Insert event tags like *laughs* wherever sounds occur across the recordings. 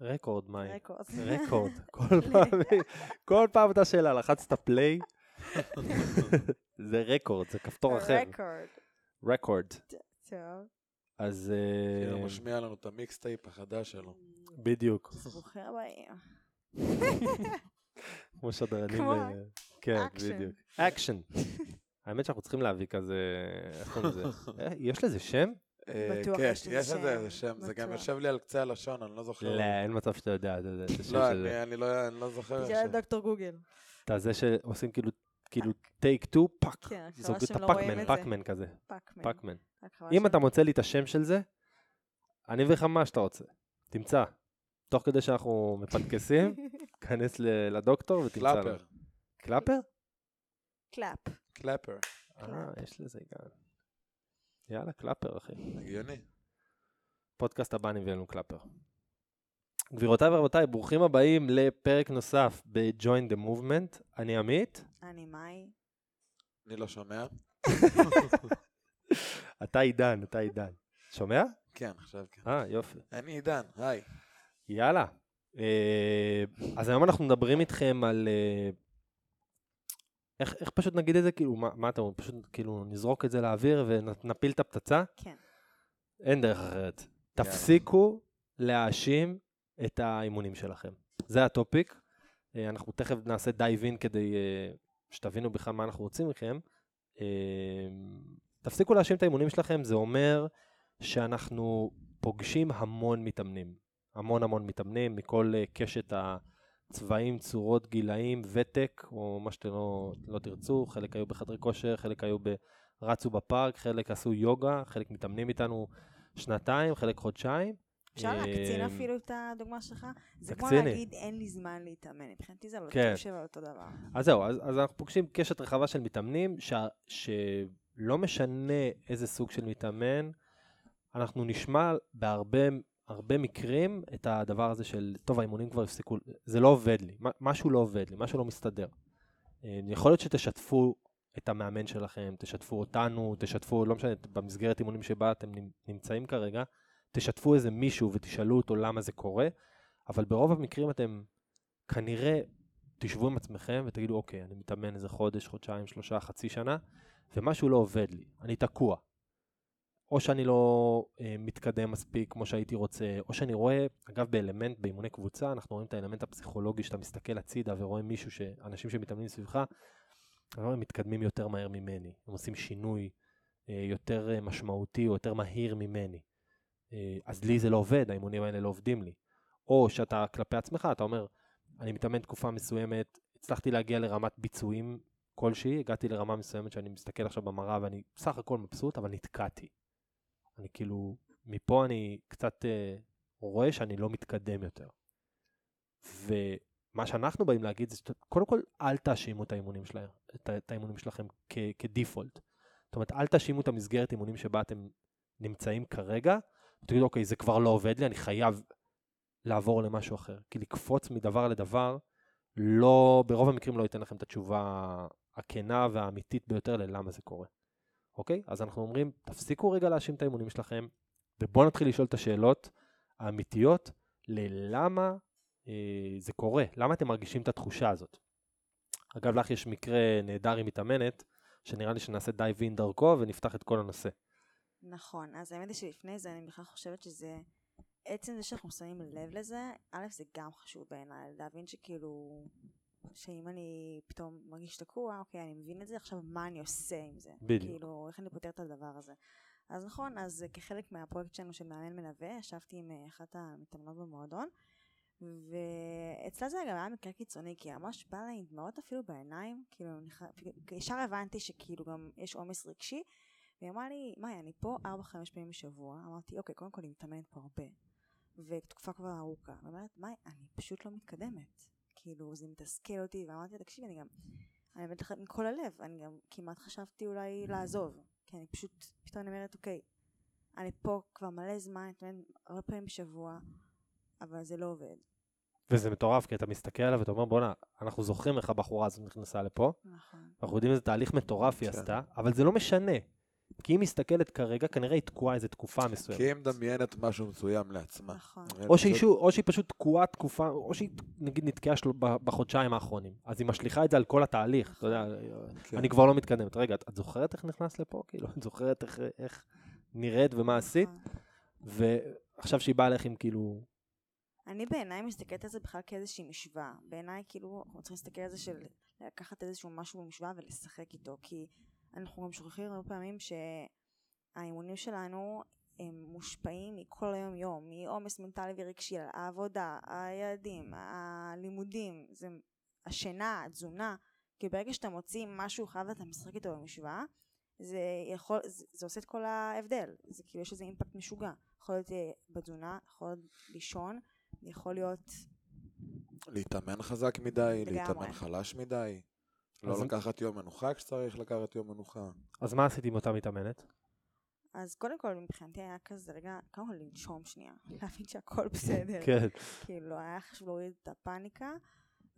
record, מאי. record. record. *laughs* כל פעם, כל פעם אותה שאלה, לחצת play, *laughs* זה record, זה כפתור אחר. record. record. טוב. אז כאילו, אה, משמיע לנו את ה mixtape החדש שלו. בדיוק, ברוכים הבאים. *laughs* כמו שדרנים. כמו ב- כן. בדיוק. אקשן. האמת שאנחנו צריכים להביא כזה, איך קוראים לזה? אה, יש לזה שם? בטוח כן, יש לזה יש לזה איזה שם, שם, זה גם. יושב לי על קצה הלשון, אני לא זוכר. לא, אין מצב שאתה יודע, את השם לא, של זה. לא אני לא זוכר. תשאל עכשיו. את דוקטור גוגל. אתה זה שעושים כאילו, כאילו take two, פאק. כן, חבל שהם לא רואים את זה. פאקמן כזה, פאקמן. אם אתה מוצא לי את השם של זה, אני אביא לך מה שאתה רוצה. תמצא. תוך כדי שאנחנו מפנקסים, *laughs* כנס ל- לדוקטור ותמצא. לנו. clapper. clapper? clap. clapper. אה, יש לזה גם. יאללה, clapper, אחי. הגיוני. פודקאסט הבא נביא לנו clapper. גבירותיי ורבותיי, ברוכים הבאים לפרק נוסף ב-Join the Movement. אני עמית, אני מאי. אני לא שומע. *laughs* אתה עידן, אתה עידן. שומע? כן, עכשיו כן. אה, יופי. אני עידן, היי. יאללה. אה, אז היום אנחנו מדברים איתכם על... איך, איך פשוט נגיד את זה? כאילו, מה, מה אתה אומר? פשוט כאילו נזרוק את זה לאוויר ונפיל את הפצצה? כן. אין דרך אחרת. תפסיקו להאשים את האימונים שלכם. זה ה topic. אה, אנחנו תכף נעשה dive in כדי אה, שתבינו בכלל מה אנחנו רוצים מכם. אה, תפסיקו להאשים את האימונים שלכם, זה אומר שאנחנו פוגשים המון מתאמנים. המון המון מתאמנים מכל קשת הצבעים, צורות, גילאים, ותק, או מה שאתם לא, לא תרצו. חלק היו בחדרי כושר, חלק היו ב... רצו בפארק, חלק עשו יוגה, חלק מתאמנים איתנו שנתיים, חלק חודשיים. אפשר להקצין אה, אפילו את הדוגמה שלך? זה כמו. להגיד אין לי זמן להתאמן. מבחינתי זה לא כן. יושב על אותו דבר. אז זהו, אז, אנחנו פוגשים קשת רחבה של מתאמנים, ש, שלא משנה איזה סוג של מתאמן, אנחנו נשמע בהרבה הרבה מקרים את הדבר הזה של, טוב, האימונים כבר הפסיקו, זה לא עובד לי, משהו לא עובד לי, משהו לא מסתדר. אה, יכול להיות שתשתפו את המאמן שלכם, תשתפו אותנו, תשתפו, לא משנה, במסגרת אימונים שבה אתם נמ- נמצאים כרגע, תשתפו איזה מישהו ותשאלו אותו למה זה קורה, אבל ברוב המקרים אתם כנראה תשבו עם עצמכם ותגידו, אוקיי, אני מתאמן איזה חודש, חודשיים, שלושה, חצי שנה, ומשהו לא עובד לי, אני תקוע. או שאני לא אה, מתקדם מספיק כמו שהייתי רוצה, או שאני רואה, אגב, באלמנט, באימוני קבוצה, אנחנו רואים את האלמנט הפסיכולוגי שאתה מסתכל הצידה ורואה מישהו, ש... אנשים שמתאמנים סביבך, הם מתקדמים יותר מהר ממני, הם עושים שינוי אה, יותר אה, משמעותי או יותר מהיר ממני. אה, אז לי זה לא עובד, האימונים האלה לא עובדים לי. או שאתה כלפי עצמך, אתה אומר, אני מתאמן תקופה מסוימת, הצלחתי להגיע לרמת ביצועים כלשהי, הגעתי לרמה מסוימת שאני מסתכל עכשיו במראה ואני בסך הכל מבסוט, אבל נתקעתי. אני כאילו, מפה אני קצת אה, רואה שאני לא מתקדם יותר. ומה שאנחנו באים להגיד זה, קודם כל, אל תאשימו את האימונים שלהם, את, את האימונים שלכם כ- כדיפולט. זאת אומרת, אל תאשימו את המסגרת אימונים שבה אתם נמצאים כרגע, ותגידו, אוקיי, זה כבר לא עובד לי, אני חייב לעבור למשהו אחר. כי לקפוץ מדבר לדבר, לא, ברוב המקרים לא ייתן לכם את התשובה הכנה והאמיתית ביותר ללמה זה קורה. אוקיי? אז אנחנו אומרים, תפסיקו רגע להאשים את האימונים שלכם, ובואו נתחיל לשאול את השאלות האמיתיות ללמה אה, זה קורה, למה אתם מרגישים את התחושה הזאת. אגב, לך יש מקרה נהדר עם מתאמנת, שנראה לי שנעשה דייב אין דרכו ונפתח את כל הנושא. נכון, אז האמת היא שלפני זה אני בכלל חושבת שזה, עצם זה שאנחנו שמים לב לזה, א' זה גם חשוב בעיניי, להבין שכאילו, שאם אני פתאום מרגיש תקוע, אוקיי, אני מבין את זה, עכשיו מה אני עושה עם זה? בדיוק. כאילו, איך אני פותר את הדבר הזה? אז נכון, אז כחלק מהפרויקט שלנו של מאמן מלווה, ישבתי עם אה, אחת המתאמנות במועדון, ואצלה זה גם היה מקרה קיצוני, כי ממש בא לה עם דמעות אפילו בעיניים, כאילו, ישר הבנתי שכאילו גם יש עומס רגשי, והיא אמרה לי, מאי, אני פה 4-5 פעמים בשבוע. אמרתי, אוקיי, קודם כל היא מתאמנת פה הרבה. ותקופה כבר ארוכה. היא אומרת, מאי, אני פשוט לא מתקדמת. כאילו, זה מתסכל אותי, ואמרתי לה, תקשיבי, אני גם, אני באמת לך מכל הלב, אני גם כמעט חשבתי אולי לעזוב. כי אני פשוט, פתאום אני אומרת, אוקיי, אני פה כבר מלא זמן, אני מתאמנת הרבה פעמים בשבוע, אבל זה לא עובד. וזה מטורף, כי אתה מסתכל עליו ואתה אומר, בואנה, אנחנו זוכרים איך הבחורה הזאת נכנסה לפה, נכון. אנחנו יודעים איזה תהליך מטורף היא כן. עשתה, אבל זה לא משנה. כי היא מסתכלת כרגע, כנראה היא תקועה איזה תקופה מסוימת. כי היא מדמיינת משהו מסוים לעצמה. נכון. או שהיא, שוב, או שהיא פשוט תקועה תקופה, או שהיא נגיד נתקעה של... בחודשיים האחרונים. אז היא משליכה את זה על כל התהליך, אתה יודע, כן. אני כבר לא מתקדמת. רגע, את, את זוכרת איך נכנסת לפה? כאילו, את זוכרת איך, איך נראית ומה עשית? נכון. ועכשיו שהיא באה אליך עם כאילו... אני בעיניי מסתכלת על זה בכלל כאיזושהי משוואה. בעיניי כאילו אנחנו צריכים להסתכל על זה של לקחת איזשהו משהו במשוואה ולשחק איתו, כי אנחנו גם שוכחים הרבה פעמים שהאימונים שלנו הם מושפעים מכל היום יום, מעומס מנטלי ורגשי, העבודה, הילדים, הלימודים, זה השינה, התזונה, כי ברגע שאתה מוציא משהו אחד ואתה משחק איתו במשוואה, זה יכול, זה, זה עושה את כל ההבדל, זה כאילו יש איזה אימפקט משוגע, יכול להיות אה, בתזונה, יכול להיות לישון, יכול להיות להתאמן חזק מדי, לגמרי. להתאמן חלש מדי. לא אז- לקחת יום מנוחה כשצריך לקחת יום מנוחה. אז מה עשית עם אותה מתאמנת? אז קודם כל מבחינתי היה כזה רגע, קודם כל לנשום שנייה, *laughs* להבין שהכל בסדר. *laughs* כן. כאילו היה חשוב להוריד את הפאניקה,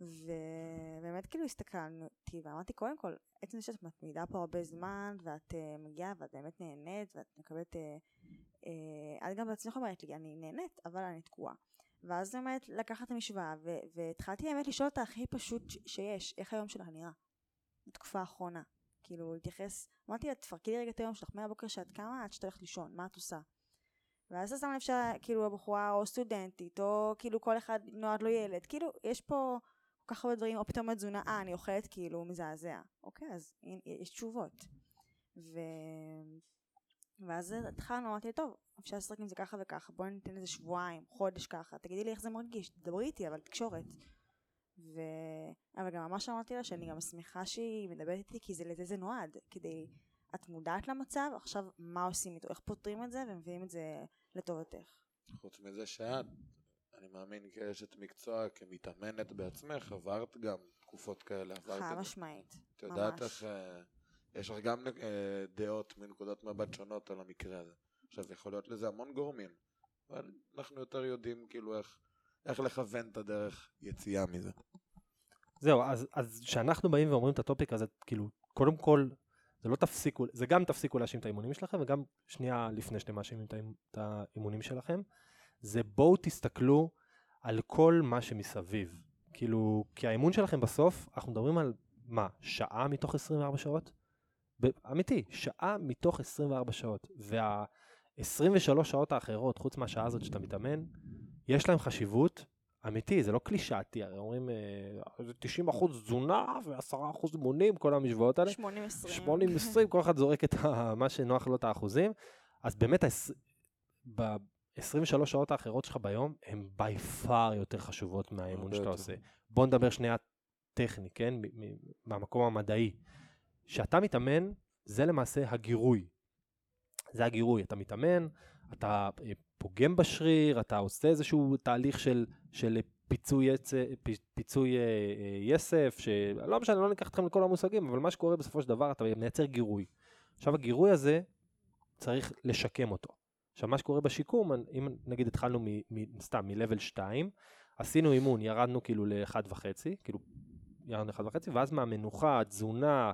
ובאמת כאילו הסתכלתי ואמרתי קודם כל, עצם זה שאת מתמידה פה הרבה זמן, ואת uh, מגיעה ואת באמת נהנית, ואת מקבלת, uh, uh, את גם בעצמך אומרת לי, אני נהנית, אבל אני תקועה. ואז באמת לקחת את המשוואה, והתחלתי באמת לשאול אותה הכי פשוט שיש, איך היום שלך נראה, בתקופה האחרונה. כאילו להתייחס, אמרתי לה, תפרקי לי רגע את היום שלך, מהבוקר שאת קמה עד שאתה הולכת לישון, מה את עושה? ואז אתה שם לב שכאילו הבחורה או סטודנטית, או כאילו כל אחד נועד לו ילד, כאילו יש פה כל כך הרבה דברים, או פתאום התזונה, אה, אני אוכלת כאילו מזעזע. אוקיי, אז יש תשובות. ו... ואז התחלנו, אמרתי לי, טוב, אפשר לשחק עם זה ככה וככה, בואי ניתן איזה שבועיים, חודש ככה, תגידי לי איך זה מרגיש, תדברי איתי, אבל תקשורת. ו... אבל גם ממש אמרתי לה שאני גם שמחה שהיא מדברת איתי, כי זה לזה זה נועד, כדי, את מודעת למצב, עכשיו מה עושים איתו, איך פותרים את זה ומביאים את זה לטובתך. חוץ מזה שאת, אני מאמין כאשת מקצוע, כמתאמנת בעצמך, עברת גם תקופות כאלה, חד. משמעית. את יודעת ממש. איך, אה, יש לך גם אה, דעות מנקודות מבט שונות על המקרה הזה. עכשיו, יכול להיות לזה המון גורמים, אבל אנחנו יותר יודעים כאילו איך, איך לכוון את הדרך יציאה מזה. זהו, אז, כשאנחנו באים ואומרים את הטופיק הזה, כאילו, קודם כל, זה לא תפסיקו, זה גם תפסיקו להאשים את האימונים שלכם, וגם שנייה לפני שאתם מאשימים את האימ- את האימונים שלכם, זה בואו תסתכלו על כל מה שמסביב. כאילו, כי האימון שלכם בסוף, אנחנו מדברים על מה, שעה מתוך 24 שעות? אמיתי, שעה מתוך 24 שעות. וה-23 שעות האחרות, חוץ מהשעה הזאת שאתה מתאמן, יש להם חשיבות אמיתי, זה לא קלישאתי, הרי אומרים, אה, זה 90 אחוז תזונה ו-10 אחוז אימונים, כל המשוואות האלה. 80-20. 80-20, כל אחד זורק את ה- מה שנוח לו את האחוזים. אז באמת, ב-23 שעות האחרות שלך ביום, הן בי פאר יותר חשובות מהאימון שאתה. עושה. בוא נדבר שנייה טכני, כן? מהמקום המדעי. כשאתה מתאמן, זה למעשה הגירוי. זה הגירוי, אתה מתאמן, אתה אה, פוגם בשריר, אתה עושה איזשהו תהליך של, של פיצוי, יצ... פיצוי אה, אה, יסף, שלא משנה, לא ניקח אתכם לכל המושגים, אבל מה שקורה בסופו של דבר, אתה מייצר גירוי. עכשיו הגילוי הזה, צריך לשקם אותו. עכשיו מה שקורה בשיקום, אם נגיד התחלנו מ, מ, סתם מ-level 2, עשינו אימון, ירדנו כאילו ל-1.5, כאילו ירדנו ל-1.5, ואז מהמנוחה, תזונה,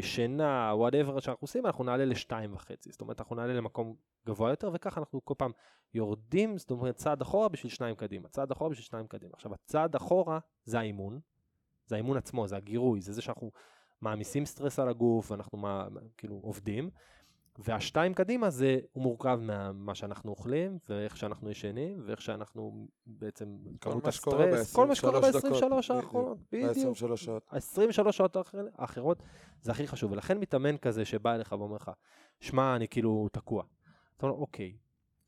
שינה, whatever שאנחנו עושים, אנחנו נעלה ל-2.5. זאת אומרת, אנחנו נעלה למקום גבוה יותר, וככה אנחנו כל פעם יורדים, זאת אומרת, צעד אחורה בשביל שניים קדימה, צעד אחורה בשביל שניים קדימה. עכשיו, הצעד אחורה זה האימון, זה האימון עצמו, זה הגירוי, זה זה שאנחנו מעמיסים סטרס על הגוף, ואנחנו מה, כאילו עובדים. והשתיים קדימה זה, הוא מורכב ממה שאנחנו אוכלים, ואיך שאנחנו ישנים, ואיך שאנחנו בעצם, כמות הסטרס, כל מה שקורה ב-23 דקות. ב-23 האחרונות, בדיוק. ב-23 שעות. ה-23 שעות האחר- האחרות זה הכי חשוב, ולכן מתאמן כזה שבא אליך ואומר לך, שמע, אני כאילו תקוע. אתה אומר, אוקיי,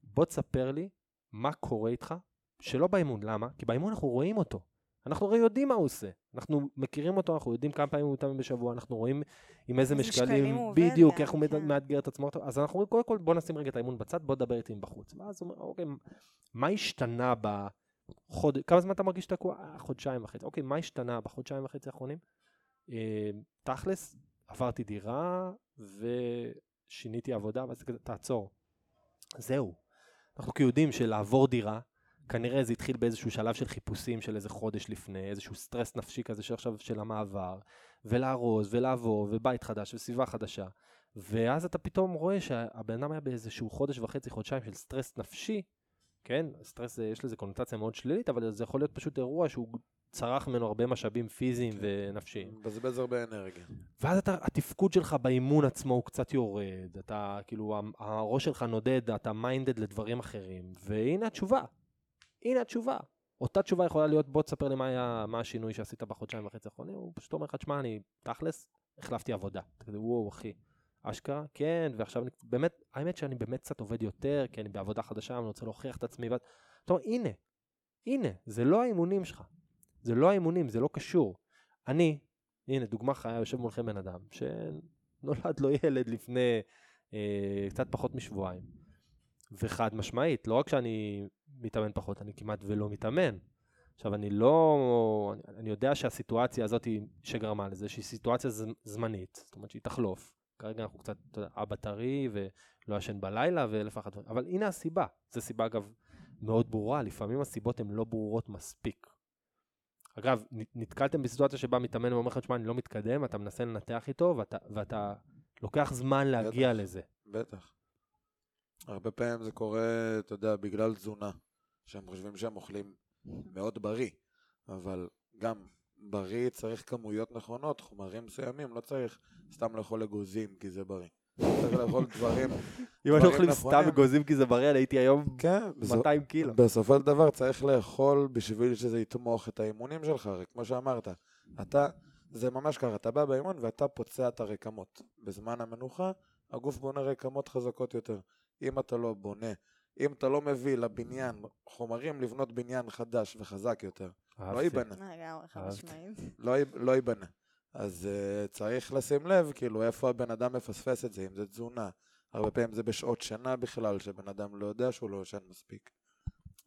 בוא תספר לי מה קורה איתך, שלא באימון, למה? כי באימון אנחנו רואים אותו. אנחנו הרי יודעים מה הוא עושה. אנחנו מכירים אותו, אנחנו יודעים כמה פעמים הוא מתאמן בשבוע, אנחנו רואים עם איזה משקלים, עובד בדיוק, איך הוא כן. מאתגר את עצמו. אז אנחנו אומרים, קודם כל בוא נשים רגע את האימון בצד, בוא דבר איתי מבחוץ. ואז הוא אומר, אוקיי, מה השתנה בחודש, כמה זמן אתה מרגיש תקוע? אה, חודשיים וחצי. אוקיי, מה השתנה בחודשיים וחצי האחרונים? אה, תכלס, עברתי דירה ושיניתי עבודה, ואז כזה, תעצור. זהו. אנחנו יודעים שלעבור דירה, כנראה זה התחיל באיזשהו שלב של חיפושים של איזה חודש לפני, איזשהו סטרס נפשי כזה שעכשיו של המעבר, ולארוז, ולעבור, ובית חדש, וסביבה חדשה. ואז אתה פתאום רואה שהבן אדם היה באיזשהו חודש וחצי, חודשיים של סטרס נפשי, כן? סטרס, יש לזה קונוטציה מאוד שלילית, אבל זה יכול להיות פשוט אירוע שהוא צרך ממנו הרבה משאבים פיזיים כן. ונפשיים. מבזבז הרבה אנרגיה. ואז אתה, התפקוד שלך באימון עצמו הוא קצת יורד, אתה כאילו, הראש שלך נודד, אתה minded לדברים אחרים, והנה התשובה. הנה התשובה. אותה תשובה יכולה להיות, בוא תספר לי מה היה, מה השינוי שעשית בחודשיים וחצי האחרונים, הוא פשוט אומר לך, תשמע, אני תכלס, החלפתי עבודה. וואו, אחי, אשכרה, כן, ועכשיו אני, באמת, האמת שאני באמת קצת עובד יותר, כי אני בעבודה חדשה, אני רוצה להוכיח את עצמי, ואז, אתה אומר, הנה, הנה, זה לא האימונים שלך. זה לא האימונים, זה לא קשור. אני, הנה, דוגמה חיה, יושב מולכם בן אדם, שנולד לו ילד לפני אה, קצת פחות משבועיים. וחד משמעית, לא רק שאני מתאמן פחות, אני כמעט ולא מתאמן. עכשיו, אני לא... אני, יודע שהסיטואציה הזאת שגרמה לזה, שהיא סיטואציה זמנית, זאת אומרת שהיא תחלוף. כרגע אנחנו קצת, אתה יודע, אבא טרי ולא ישן בלילה ואלף ואחת דברים. אבל הנה הסיבה. זו סיבה, אגב, מאוד ברורה. לפעמים הסיבות הן לא ברורות מספיק. אגב, נתקלתם בסיטואציה שבה מתאמן ואומר לך, תשמע, אני לא מתקדם, אתה מנסה לנתח איתו, ואתה, ואתה לוקח זמן להגיע בטח. לזה. בטח. הרבה פעמים זה קורה, אתה יודע, בגלל תזונה. שהם חושבים שהם אוכלים מאוד בריא, אבל גם בריא צריך כמויות נכונות, חומרים מסוימים, לא צריך סתם לאכול אגוזים כי זה בריא. צריך לאכול דברים, אם היינו אוכלים סתם. אגוזים כי זה בריא, הייתי היום כן, בסופ- 200 קילו. בסופו של דבר צריך לאכול בשביל שזה יתמוך את האימונים שלך, הרי כמו שאמרת, אתה, זה ממש ככה, אתה בא באימון ואתה פוצע את הרקמות. בזמן המנוחה, הגוף בונה רקמות חזקות יותר. אם אתה לא בונה, אם אתה לא מביא לבניין חומרים לבנות בניין חדש וחזק יותר, לא. ייבנה. משמעית. לא, לא ייבנה. אז uh, צריך לשים לב, כאילו, איפה הבן אדם מפספס את זה, אם זה תזונה. הרבה פעמים זה בשעות שינה בכלל, שבן אדם לא יודע שהוא לא ישן מספיק.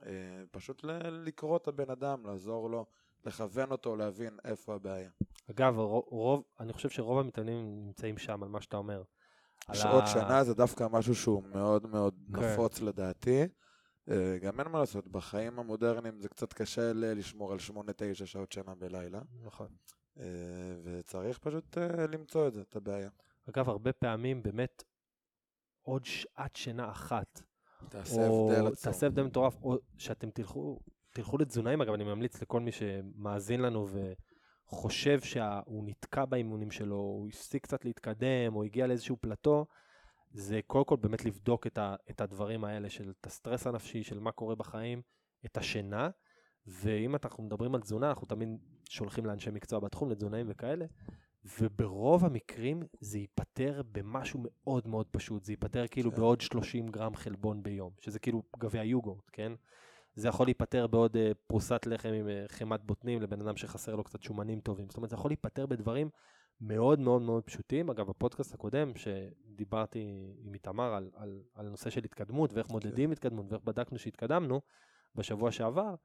Uh, פשוט ל- לקרוא את הבן אדם, לעזור לו, לכוון אותו, להבין איפה הבעיה. אגב, רוב, רוב, אני חושב שרוב המתאמנים נמצאים שם, על מה שאתה אומר. שעות ה- שינה זה דווקא משהו שהוא מאוד מאוד כן. נפוץ לדעתי. אה, גם אין מה לעשות, בחיים המודרניים זה קצת קשה לשמור על 8-9 שעות שינה בלילה, נכון. אה, וצריך פשוט אה, למצוא את זה, את הבעיה. אגב, הרבה פעמים באמת עוד שעת שינה אחת, תעשה או הבדל עצום. תעשה הבדל מטורף, או שאתם תלכו, תלכו לתזונאים, אגב, אני ממליץ לכל מי שמאזין לנו וחושב שהוא נתקע באימונים שלו, הוא הפסיק קצת להתקדם, או הגיע לאיזשהו פלטו, זה קודם כל באמת לבדוק את, ה, את הדברים האלה של את הסטרס הנפשי, של מה קורה בחיים, את השינה, ואם אנחנו מדברים על תזונה, אנחנו תמיד שולחים לאנשי מקצוע בתחום, לתזונאים וכאלה, וברוב המקרים זה ייפתר במשהו מאוד מאוד פשוט, זה ייפתר כאילו כן. בעוד 30 גרם חלבון ביום, שזה כאילו גביע יוגורט, כן? זה יכול להיפתר בעוד uh, פרוסת לחם עם uh, חמת בוטנים לבן אדם שחסר לו קצת שומנים טובים. זאת אומרת, זה יכול להיפתר בדברים מאוד מאוד מאוד פשוטים. אגב, בפודקאסט הקודם, שדיברתי עם איתמר על, על, על נושא של התקדמות ואיך מודדים התקדמות ואיך בדקנו שהתקדמנו בשבוע שעבר,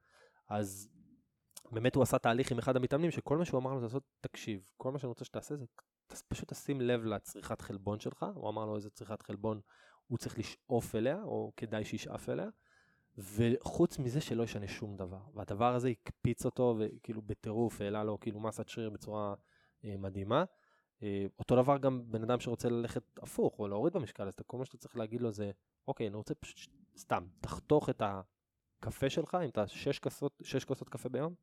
אז באמת הוא עשה תהליך עם אחד המתאמנים, שכל מה שהוא אמר לו זה לעשות, תקשיב, כל מה שאני רוצה שתעשה זה פשוט תשים לב לצריכת חלבון שלך, הוא אמר לו איזה צריכת חלבון הוא צריך לשאוף אליה, או כדאי שישאף אליה, וחוץ מזה שלא ישנה שום דבר. והדבר הזה הקפיץ אותו, וכאילו בטירוף העלה לו כאילו מסת שריר בצורה אה, מדהימה. אה, אותו דבר גם בן אדם שרוצה ללכת הפוך, או להוריד במשקל, אז כל מה שאתה צריך להגיד לו זה, אוקיי, אני רוצה פשוט, סתם, תחתוך את הקפה שלך, אם אתה שש כוסות, שש כוסות קפה ביום,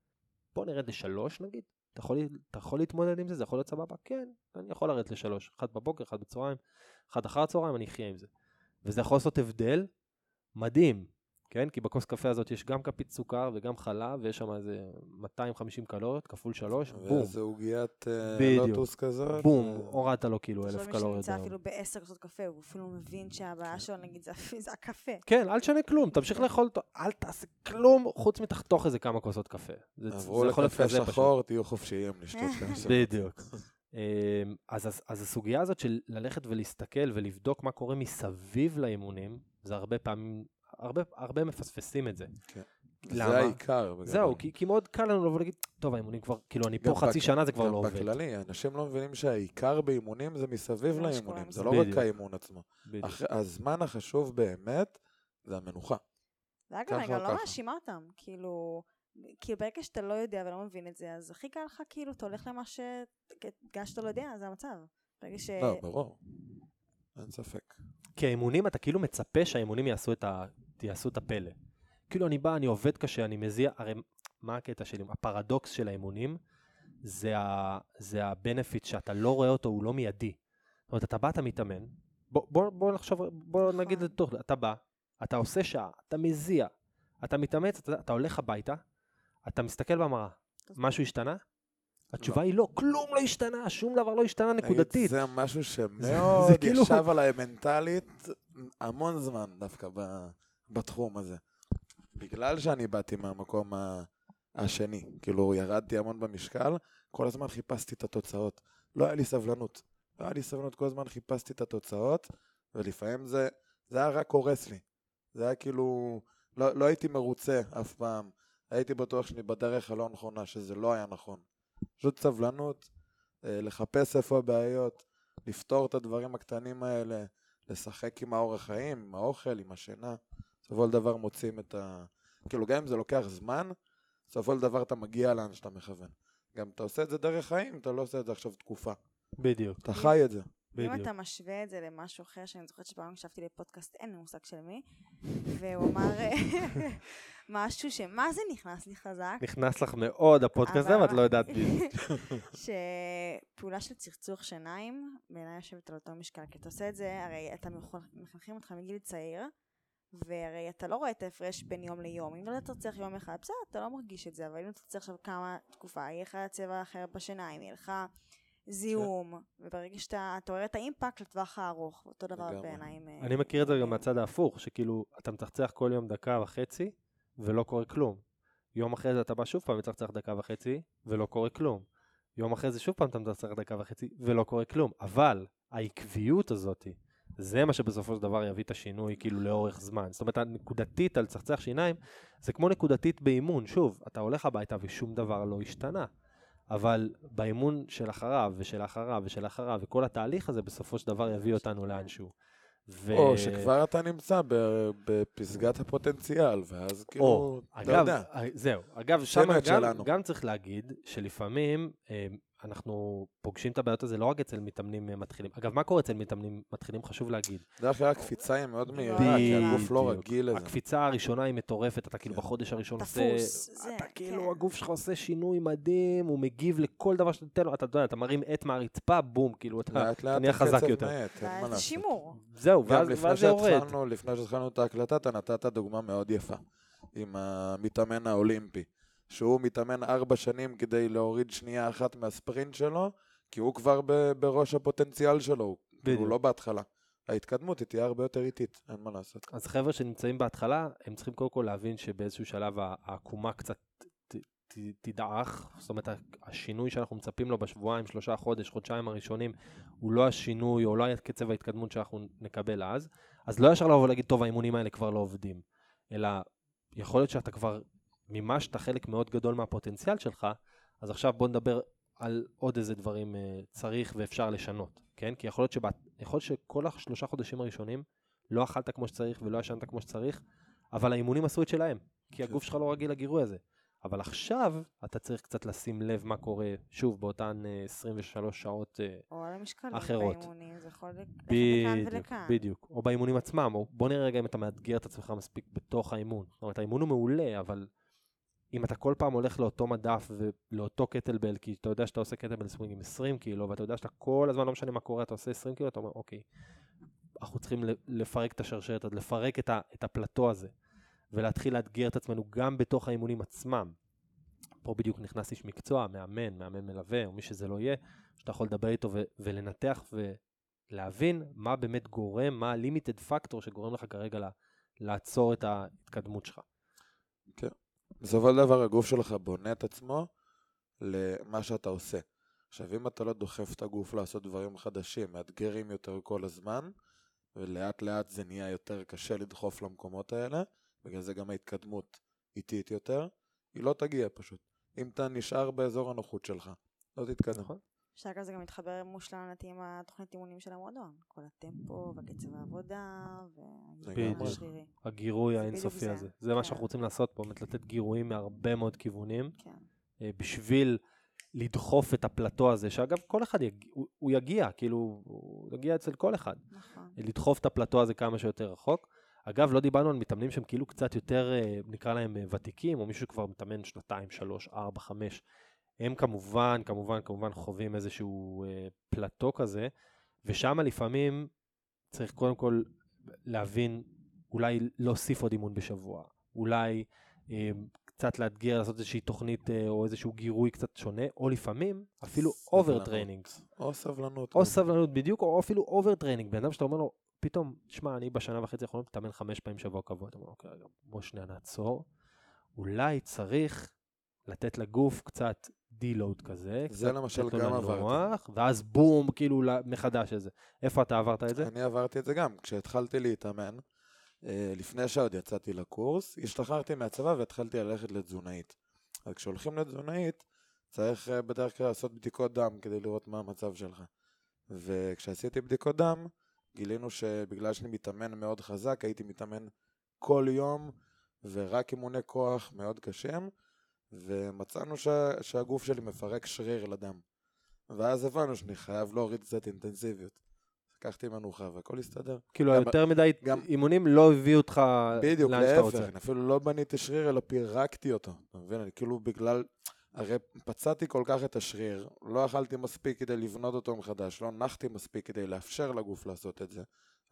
בוא נרד לשלוש נגיד. אתה יכול, אתה יכול להתמודד עם זה? זה יכול להיות סבבה? כן, אני יכול לרדת לשלוש. אחד בבוקר, אחד בצהריים, אחד אחר הצהריים, אני אחיה עם זה. וזה יכול לעשות הבדל מדהים, כן? כי בכוס קפה הזאת יש גם כפית סוכר וגם חלב, ויש שם איזה 250 קלוריות, כפול שלוש, בום, ואיזה עוגיית אה. לוטוס כזאת. בום, אה, הורדת לו כאילו אלף עכשיו מי קלוריות שנמצא. אפילו בעשר כוסות קפה, הוא אפילו מבין שהבעיה שלו, נגיד, זה הקפה. כן, אל תשנה כלום, תמשיך לאכול אותו, אל תעשה כלום חוץ מתחתוך איזה כמה כוסות קפה. זה, עברו זה יכול להיות לקפה כזה פשוט. שחור, תהיו חופשיים לשתות *laughs* ככה. בדיוק. אמ, אז, אז, אז הסוגיה הזאת של ללכת ולהסתכל ולבדוק מה קורה מסביב לאימונים, זה הרבה פעמים, הרבה, הרבה מפספסים את זה. כן. למה? זה העיקר. זהו, כי, כי מאוד קל לנו לבוא ולהגיד, טוב, האימונים כבר, כאילו, אני פה חצי בק- שנה, זה כבר לא עובד. בכללי, אנשים לא מבינים שהעיקר באימונים זה מסביב זה לאימונים, זה. לא רק בדיוק. האימון עצמו. בדיוק. אחרי- הזמן החשוב באמת זה המנוחה. ואגב, ככה אני גם לא. מאשימה אותם, כאילו, כאילו ברגע שאתה לא יודע ולא מבין את זה, אז הכי קל לך, כאילו, אתה הולך למה ש... בגלל שאתה לא יודע, זה המצב. ברגע ש... לא, ברור. אין ספק. כי האימונים, אתה כאילו מצפה שהאימונים יעשו את, ה... יעשו את הפלא. כאילו אני בא, אני עובד קשה, אני מזיע, הרי מה הקטע שלי? הפרדוקס של האימונים זה, ה... זה הבנפיט שאתה לא רואה אותו, הוא לא מיידי. זאת אומרת, אתה בא, אתה מתאמן, בוא, בוא, בוא נחשוב, בוא נכון. נגיד את זה אתה בא, אתה עושה שעה, אתה מזיע, אתה מתאמץ, אתה, אתה הולך הביתה, אתה מסתכל במראה, משהו השתנה? התשובה היא לא, כלום לא השתנה, שום דבר לא השתנה נקודתית. זה משהו שמאוד כאילו- ישב עליי מנטלית המון זמן דווקא בתחום הזה. בגלל שאני באתי מהמקום השני, כאילו ירדתי המון במשקל, כל הזמן חיפשתי את התוצאות. לא היה לי סבלנות. לא היה לי סבלנות, כל הזמן חיפשתי את התוצאות, ולפעמים זה, זה היה רק הורס לי. זה היה כאילו, לא, לא הייתי מרוצה אף פעם. הייתי בטוח שאני בדרך הלא נכונה, שזה לא היה נכון. פשוט סבלנות, אה, לחפש איפה הבעיות, לפתור את הדברים הקטנים האלה, לשחק עם האורח חיים, עם האוכל, עם השינה. בסופו של דבר מוצאים את ה... כאילו, גם אם זה לוקח זמן, בסופו של דבר אתה מגיע לאן שאתה מכוון. גם אתה עושה את זה דרך חיים, אתה לא עושה את זה עכשיו תקופה. בדיוק, אתה חי את זה. אם בדיוק. אתה משווה את זה למשהו אחר, שאני זוכרת שפעם הקשבתי לפודקאסט, אין לי מושג של מי, והוא אמר *laughs* משהו שמה זה נכנס לי חזק, נכנס לך מאוד הפודקאסט הזה, ואת לא יודעת בדיוק. *laughs* שפעולה של צחצוח שיניים, בעיניי יושבת על אותו משקל, כי אתה עושה את זה, הרי אתה מח- מחנכים אותך מגיל צעיר, והרי אתה לא רואה את ההפרש בין יום ליום. אם לא תרצח יום אחד, בסדר, אתה לא מרגיש את זה, אבל אם תרצח עכשיו כמה תקופה, יהיה לך צבע אחר בשיניים, יהיה לך זיהום, וברגע שאתה אתה רואה את האימפקט לטווח הארוך, אותו דבר לגמרי. בעיניי. עם, אה, אני מכיר את זה גם עם- מהצד ההפוך, שכאילו, אתה מצחצח כל יום דקה וחצי, ולא קורה כלום. יום אחרי זה אתה בא שוב פעם מצחצח דקה וחצי, ולא קורה כלום. יום אחרי זה שוב פעם אתה מצחצח דקה וחצי, ולא קורה כלום. אבל העקביות הזאת, זה מה שבסופו של דבר יביא את השינוי כאילו לאורך זמן. זאת אומרת, הנקודתית על צחצח שיניים, זה כמו נקודתית באימון. שוב, אתה הולך הביתה ושום דבר לא השתנה. אבל באימון של אחריו, ושל אחריו, ושל אחריו, וכל התהליך הזה בסופו של דבר יביא אותנו לאנשהו. ו... או שכבר אתה נמצא בפסגת הפוטנציאל, ואז כאילו, או, אתה אגב, יודע. אה, זהו, אגב, שם גם. גם צריך להגיד שלפעמים אה, אנחנו פוגשים את הבעיות הזה לא רק אצל מתאמנים מתחילים. אגב, מה קורה אצל מתאמנים מתחילים? חשוב להגיד. דרך כלל הקפיצה היא מאוד מהירה, כי הגוף לא. רגיל לזה. הקפיצה הראשונה היא מטורפת, אתה כאילו כן. בחודש הראשון עושה... תפוס, זה, אתה כאילו, כן. הגוף שלך עושה שינוי מדהים, הוא מגיב לכל דבר שאתה נותן לו, אתה יודע, אתה מרים עט מהרצפה, בום, כאילו, אתה לאט לאט נהיה חזק יותר. זה לעשות. שימור. זהו, ואז זה יורד. לפני שהתחלנו את ההקלטה, אתה נתת דוגמה מאוד יפה עם המתאמן האולימפי, שהוא מתאמן ארבע שנים כדי להוריד שנייה אחת מהספרינט שלו, כי הוא כבר ב- בראש הפוטנציאל שלו, הוא כאילו בדיוק. לא בהתחלה. ההתקדמות היא תהיה הרבה יותר איטית, אין מה לעשות. אז חבר'ה שנמצאים בהתחלה, הם צריכים קודם כל להבין שבאיזשהו שלב העקומה קצת ת- תדעך, זאת אומרת, השינוי שאנחנו מצפים לו בשבועיים, שלושה חודש, חודשיים הראשונים, הוא לא השינוי או לא קצב ההתקדמות שאנחנו נקבל אז, אז לא ישר לבוא ולהגיד, טוב, האימונים האלה כבר לא עובדים, אלא יכול להיות שאתה כבר מימשת חלק מאוד גדול מהפוטנציאל שלך, אז עכשיו בוא נדבר על עוד איזה דברים אה, צריך ואפשר לשנות, כן? כי יכול להיות, שבת, יכול להיות שכל השלושה חודשים הראשונים לא אכלת כמו שצריך ולא ישנת כמו שצריך, אבל האימונים עשו את שלהם, כי כן. הגוף שלך לא רגיל לגירוי הזה. אבל עכשיו אתה צריך קצת לשים לב מה קורה, שוב, באותן אה, 23 שעות אה, או על המשקלים אחרות. באימונים, זה יכול ללכת לכאן בדיוק, ולכאן. בדיק, או באימונים עצמם, או בוא נראה רגע אם אתה מאתגר את עצמך מספיק בתוך האימון. זאת אומרת, האימון הוא מעולה, אבל אם אתה כל פעם הולך לאותו מדף ולאותו kettlebell, כי אתה יודע שאתה עושה kettlebell swing עם 20 קילו, ואתה יודע שאתה כל הזמן, לא משנה מה קורה, אתה עושה 20 קילו, אתה אומר, אוקיי, אנחנו צריכים לפרק את השרשרת הזאת, לפרק את, ה, את הפלטו הזה, ולהתחיל לאתגר את עצמנו גם בתוך האימונים עצמם. פה בדיוק נכנס איש מקצוע, מאמן, מאמן מלווה, או מי שזה לא יהיה, שאתה יכול לדבר איתו ו- ולנתח ולהבין מה באמת גורם, מה ה-limited factor שגורם לך כרגע לעצור את ההתקדמות שלך. בסופו של דבר הגוף שלך בונה את עצמו למה שאתה עושה. עכשיו, אם אתה לא דוחף את הגוף לעשות דברים חדשים, מאתגרים יותר כל הזמן, ולאט לאט זה נהיה יותר קשה לדחוף למקומות האלה, בגלל זה גם ההתקדמות איטית יותר, היא לא תגיע פשוט. אם אתה נשאר באזור הנוחות שלך, לא תתקדם. נכון. שאגב זה גם מתחבר מושלם לדעתי עם התוכנית אימונים של המועדון. כל הטמפו וקצב העבודה והגירוי. השרירי. הגירוי האינסופי. הזה. זה מה כן. שאנחנו רוצים לעשות פה, באמת לתת גירויים מהרבה מאוד כיוונים, כן. אה, בשביל לדחוף את הפלטו הזה, שאגב, כל אחד יגיע, הוא, הוא יגיע, כאילו, הוא יגיע אצל כל אחד. נכון. לדחוף את הפלטו הזה כמה שיותר רחוק. אגב, לא דיברנו על מתאמנים שהם כאילו קצת יותר, אה, נקרא להם אה, ותיקים, או מישהו שכבר מתאמן שנתיים, שלוש, ארבע, חמש. הם כמובן, כמובן, כמובן חווים איזשהו אה, פלטו כזה, ושם לפעמים צריך קודם כל להבין, אולי להוסיף עוד אימון בשבוע, אולי אה, קצת לאתגר, לעשות איזושהי תוכנית אה, או איזשהו גירוי קצת שונה, או לפעמים אפילו. overtraining. או סבלנות. או. סבלנות בדיוק, או אפילו overtraining. בן אדם שאתה אומר לו, פתאום, תשמע, אני בשנה וחצי האחרונות מתאמן חמש פעמים שבוע קבוע. אתה אומר, אוקיי, בוא שנייה נעצור. אולי צריך לתת לגוף קצת deload כזה. זה למשל גם לנוח, ואז בום, כאילו מחדש את זה. איפה אתה עברת את זה? אני עברתי את זה גם. כשהתחלתי להתאמן, אה, לפני שעוד יצאתי לקורס, השתחררתי מהצבא והתחלתי ללכת לתזונאית. אז כשהולכים לתזונאית, צריך אה, בדרך כלל לעשות בדיקות דם כדי לראות מה המצב שלך. וכשעשיתי בדיקות דם, גילינו שבגלל שאני מתאמן מאוד חזק, הייתי מתאמן כל יום, ורק אימוני כוח מאוד קשים, ומצאנו שה, שהגוף שלי מפרק שריר לדם. ואז הבנו שאני חייב להוריד קצת אינטנסיביות. לקחתי מנוחה והכל הסתדר. כאילו, גם- יותר מדי גם- אימונים לא הביאו אותך בדיוק, לאן שאתה רוצה. להפך, אני אפילו לא בניתי שריר, אלא פירקתי אותו. אתה מבין? אני כאילו בגלל... הרי פצעתי כל כך את השריר, לא אכלתי מספיק כדי לבנות אותו מחדש, לא נחתי מספיק כדי לאפשר לגוף לעשות את זה.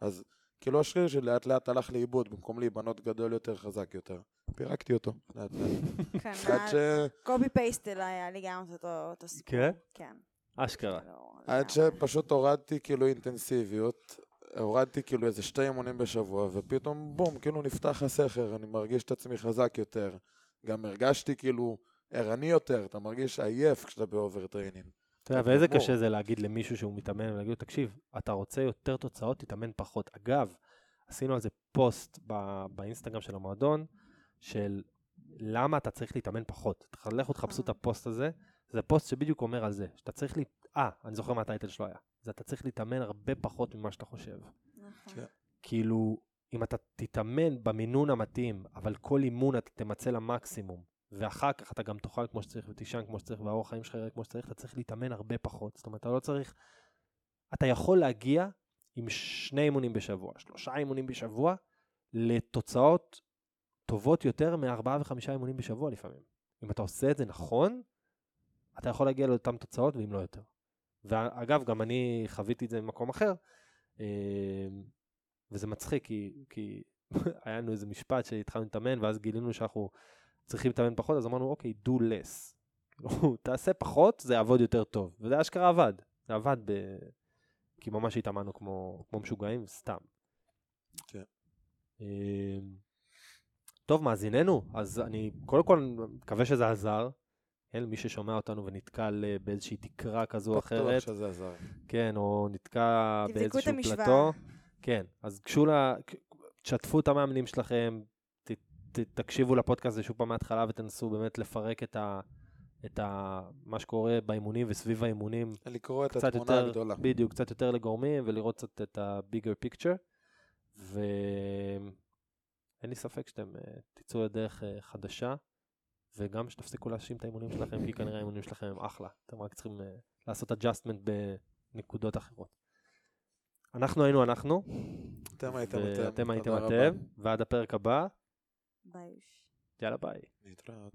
אז כאילו השריר שלי לאט לאט הלך לאיבוד, במקום להיבנות גדול יותר, חזק יותר. פירקתי אותו, לאט לאט. *laughs* כן, עד ש... קופי פייסט אליי, היה לי גם את אותו סיפור. כן? כן. אשכרה. כאילו, עד. שפשוט הורדתי כאילו אינטנסיביות, הורדתי כאילו איזה שתי אימונים בשבוע, ופתאום בום, כאילו נפתח הסכר, אני מרגיש את עצמי חזק יותר. גם הרגשתי כאילו ערני יותר, אתה מרגיש עייף כשאתה ב overtraining. אתה יודע, ואיזה. קשה זה להגיד למישהו שהוא מתאמן ולהגיד לו, תקשיב, אתה רוצה יותר תוצאות, תתאמן פחות. אגב, עשינו על זה פוסט ב- באינסטגרם של המועדון, של למה אתה צריך להתאמן פחות. לכו תחפשו את הפוסט הזה, זה פוסט שבדיוק אומר על זה, שאתה צריך ל... אה, אני זוכר מה הטייטל שלו היה. זה אתה צריך להתאמן הרבה פחות ממה שאתה חושב. נכון. כן. כאילו, אם אתה תתאמן במינון המתאים, אבל כל אימון אתה תמצא למקסימום, ואחר כך אתה גם תאכל כמו שצריך ותישן כמו שצריך, והאורח חיים שלך יראה כמו שצריך, אתה צריך להתאמן הרבה פחות. זאת אומרת, אתה לא צריך... אתה יכול להגיע עם שני אימונים בשבוע, שלושה אימונים בשבוע, לתוצאות טובות יותר מארבעה וחמישה אימונים בשבוע לפעמים. אם אתה עושה את זה נכון, אתה יכול להגיע לאותן תוצאות, ואם לא יותר. ואגב, גם אני חוויתי את זה ממקום אחר, אה, וזה מצחיק, כי, כי *laughs* היה לנו איזה משפט שהתחלנו להתאמן, ואז גילינו שאנחנו צריכים להתאמן פחות, אז אמרנו, אוקיי, do less. תעשה פחות, זה יעבוד יותר טוב. וזה אשכרה עבד. זה עבד ב... כי ממש התאמנו כמו, כמו משוגעים, סתם. כן. אה, טוב, מאזיננו, אז אני קודם כל מקווה שזה עזר. כן, מי ששומע אותנו ונתקל באיזושהי תקרה כזו או אחרת, בטוח שזה עזר. כן, או נתקע תבדקו את באיזשהו המשוואה. פלטו. כן, אז גשו ל... תשתפו את המאמנים שלכם, תקשיבו לפודקאסט הזה שוב פעם מההתחלה ותנסו באמת לפרק את, ה, את ה, מה שקורה באימונים וסביב האימונים. לקרוא את התמונה יותר, הגדולה. בדיוק, קצת יותר לגורמים ולראות קצת את ה-bigger picture. ואין לי ספק שאתם uh, תצאו לדרך uh, חדשה, וגם שתפסיקו להאשים את האימונים שלכם, כי כנראה האימונים שלכם הם אחלה. אתם רק צריכים uh, לעשות adjustment בנקודות אחרות. אנחנו היינו אנחנו, אתם הייתם אתם. ואתם הייתם. אתם, ועד הפרק הבא, ביי. יאללה ביי. להתראות.